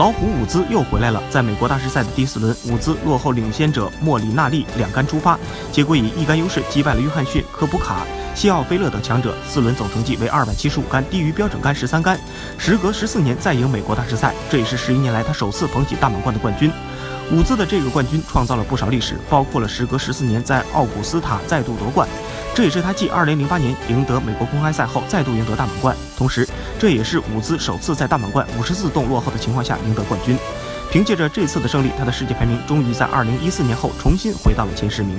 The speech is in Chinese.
老虎伍兹又回来了，在美国大师赛的第四轮，伍兹落后领先者莫里纳利两杆出发，结果以一杆优势击败了约翰逊、科普卡、西奥菲勒等强者，四轮总成绩为二百七十五杆，低于标准杆十三杆。时隔十四年再赢美国大师赛，这也是十一年来他首次捧起大满贯的冠军。伍兹的这个冠军创造了不少历史，包括了时隔十四年在奥古斯塔再度夺冠，这也是他继2008年赢得美国公开赛后再度赢得大满贯，同时这也是伍兹首次在大满贯五十四洞落后的情况下赢得冠军。凭借着这次的胜利，他的世界排名终于在2014年后重新回到了前十名。